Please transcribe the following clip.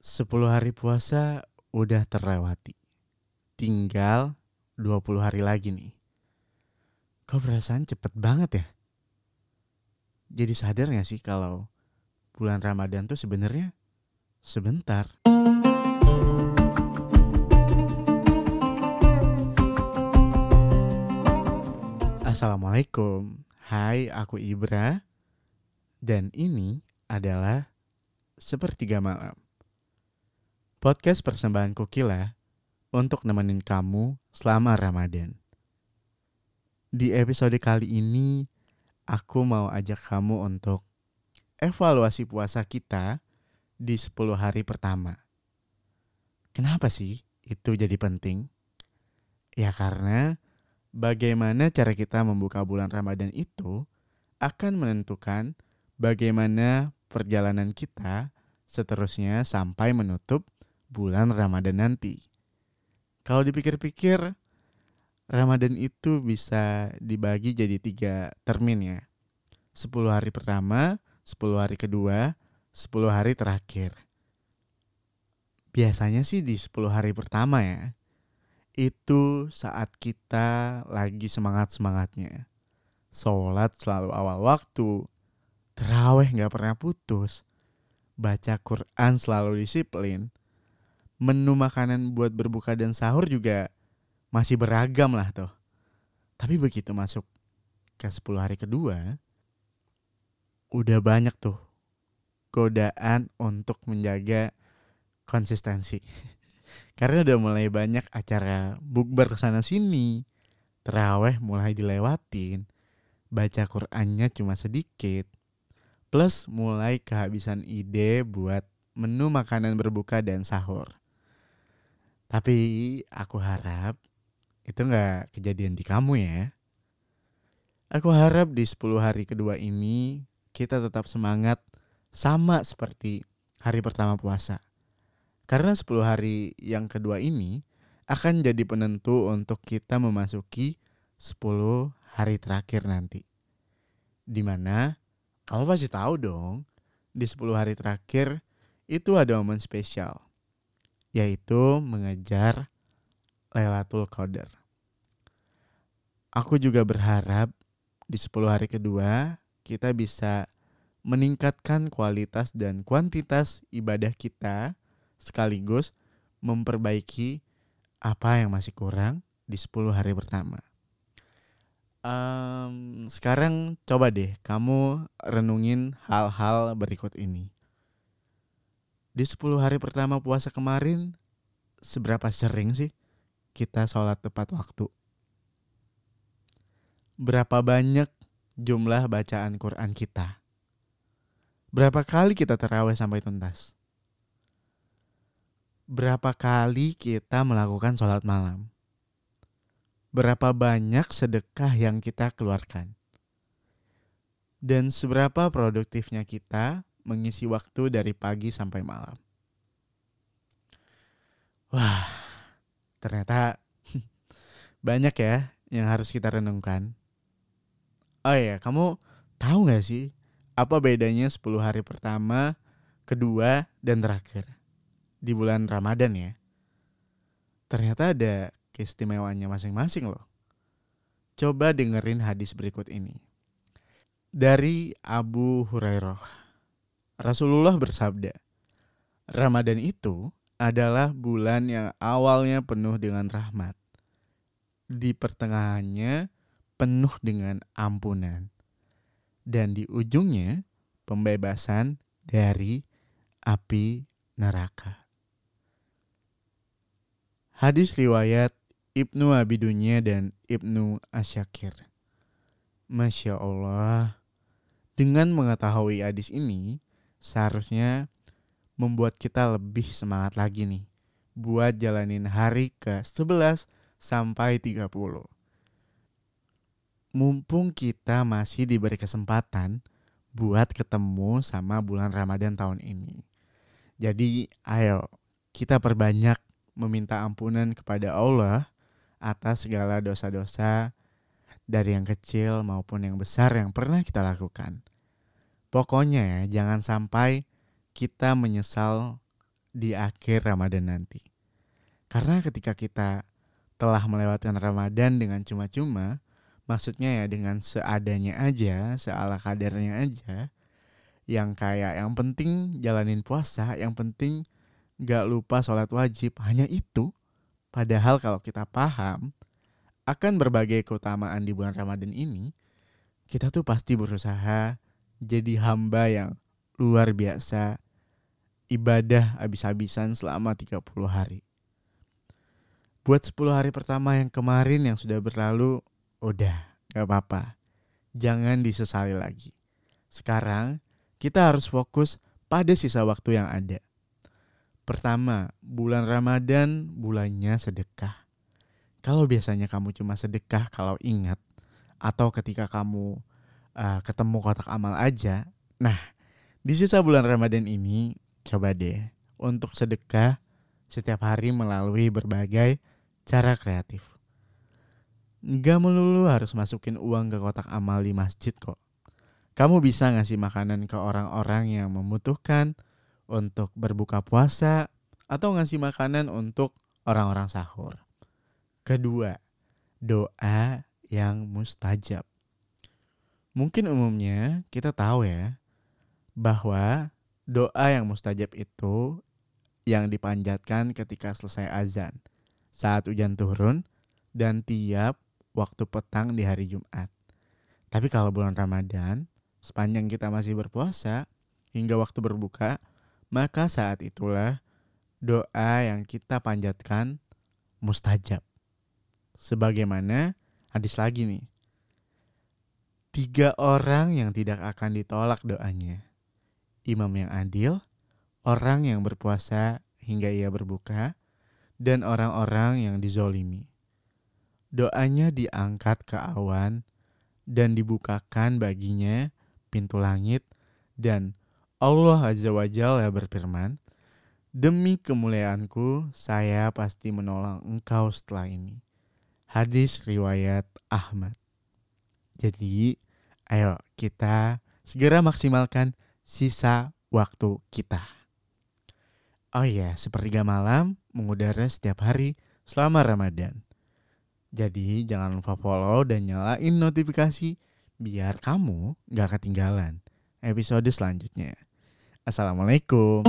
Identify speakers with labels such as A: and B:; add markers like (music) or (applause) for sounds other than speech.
A: 10 hari puasa udah terlewati. Tinggal 20 hari lagi nih. Kok perasaan cepet banget ya? Jadi sadar gak sih kalau bulan Ramadan tuh sebenarnya sebentar. Assalamualaikum. Hai, aku Ibra. Dan ini adalah Sepertiga Malam. Podcast persembahan Kukila untuk nemenin kamu selama Ramadan. Di episode kali ini, aku mau ajak kamu untuk evaluasi puasa kita di 10 hari pertama. Kenapa sih itu jadi penting? Ya karena bagaimana cara kita membuka bulan Ramadan itu akan menentukan bagaimana perjalanan kita seterusnya sampai menutup bulan Ramadan nanti. Kalau dipikir-pikir, Ramadan itu bisa dibagi jadi tiga termin ya. 10 hari pertama, 10 hari kedua, 10 hari terakhir. Biasanya sih di 10 hari pertama ya. Itu saat kita lagi semangat-semangatnya. Sholat selalu awal waktu. Terawih gak pernah putus. Baca Quran selalu disiplin menu makanan buat berbuka dan sahur juga masih beragam lah tuh. Tapi begitu masuk ke 10 hari kedua, udah banyak tuh godaan untuk menjaga konsistensi. (laughs) Karena udah mulai banyak acara bukber sana sini, teraweh mulai dilewatin, baca Qur'annya cuma sedikit, plus mulai kehabisan ide buat menu makanan berbuka dan sahur. Tapi aku harap itu nggak kejadian di kamu ya. Aku harap di 10 hari kedua ini kita tetap semangat sama seperti hari pertama puasa. Karena 10 hari yang kedua ini akan jadi penentu untuk kita memasuki 10 hari terakhir nanti. Di mana kamu pasti tahu dong, di 10 hari terakhir itu ada momen spesial yaitu mengejar Lailatul Qadar. Aku juga berharap di 10 hari kedua kita bisa meningkatkan kualitas dan kuantitas ibadah kita sekaligus memperbaiki apa yang masih kurang di 10 hari pertama. Um, sekarang coba deh kamu renungin hal-hal berikut ini di 10 hari pertama puasa kemarin seberapa sering sih kita sholat tepat waktu? Berapa banyak jumlah bacaan Quran kita? Berapa kali kita terawih sampai tuntas? Berapa kali kita melakukan sholat malam? Berapa banyak sedekah yang kita keluarkan? Dan seberapa produktifnya kita mengisi waktu dari pagi sampai malam. Wah, ternyata (laughs) banyak ya yang harus kita renungkan. Oh iya, kamu tahu gak sih apa bedanya 10 hari pertama, kedua, dan terakhir di bulan Ramadan ya? Ternyata ada keistimewaannya masing-masing loh. Coba dengerin hadis berikut ini. Dari Abu Hurairah Rasulullah bersabda, Ramadan itu adalah bulan yang awalnya penuh dengan rahmat. Di pertengahannya penuh dengan ampunan. Dan di ujungnya pembebasan dari api neraka. Hadis riwayat Ibnu Abi Dunya dan Ibnu Asyakir. Masya Allah, dengan mengetahui hadis ini, seharusnya membuat kita lebih semangat lagi nih buat jalanin hari ke 11 sampai 30. Mumpung kita masih diberi kesempatan buat ketemu sama bulan Ramadan tahun ini. Jadi ayo kita perbanyak meminta ampunan kepada Allah atas segala dosa-dosa dari yang kecil maupun yang besar yang pernah kita lakukan. Pokoknya ya, jangan sampai kita menyesal di akhir Ramadan nanti. Karena ketika kita telah melewatkan Ramadan dengan cuma-cuma, maksudnya ya dengan seadanya aja, seala kadarnya aja, yang kayak yang penting jalanin puasa, yang penting gak lupa sholat wajib, hanya itu. Padahal kalau kita paham akan berbagai keutamaan di bulan Ramadan ini, kita tuh pasti berusaha jadi hamba yang luar biasa, ibadah habis-habisan selama 30 hari. Buat 10 hari pertama yang kemarin yang sudah berlalu, udah gak apa-apa. Jangan disesali lagi. Sekarang kita harus fokus pada sisa waktu yang ada. Pertama, bulan Ramadan bulannya sedekah. Kalau biasanya kamu cuma sedekah kalau ingat atau ketika kamu uh, ketemu kotak amal aja. Nah, di sisa bulan Ramadan ini coba deh untuk sedekah setiap hari melalui berbagai cara kreatif. Gak melulu harus masukin uang ke kotak amal di masjid kok. Kamu bisa ngasih makanan ke orang-orang yang membutuhkan untuk berbuka puasa atau ngasih makanan untuk orang-orang sahur. Kedua, doa yang mustajab. Mungkin umumnya kita tahu ya bahwa doa yang mustajab itu yang dipanjatkan ketika selesai azan, saat hujan turun, dan tiap waktu petang di hari Jumat. Tapi kalau bulan Ramadan, sepanjang kita masih berpuasa hingga waktu berbuka, maka saat itulah doa yang kita panjatkan mustajab. Sebagaimana hadis lagi nih. Tiga orang yang tidak akan ditolak doanya. Imam yang adil, orang yang berpuasa hingga ia berbuka, dan orang-orang yang dizolimi. Doanya diangkat ke awan dan dibukakan baginya pintu langit dan Allah Azza wa Jalla berfirman, Demi kemuliaanku, saya pasti menolong engkau setelah ini. Hadis riwayat Ahmad. Jadi, ayo kita segera maksimalkan sisa waktu kita. Oh iya, sepertiga malam mengudara setiap hari selama Ramadan. Jadi jangan lupa follow dan nyalain notifikasi biar kamu gak ketinggalan episode selanjutnya. Assalamualaikum.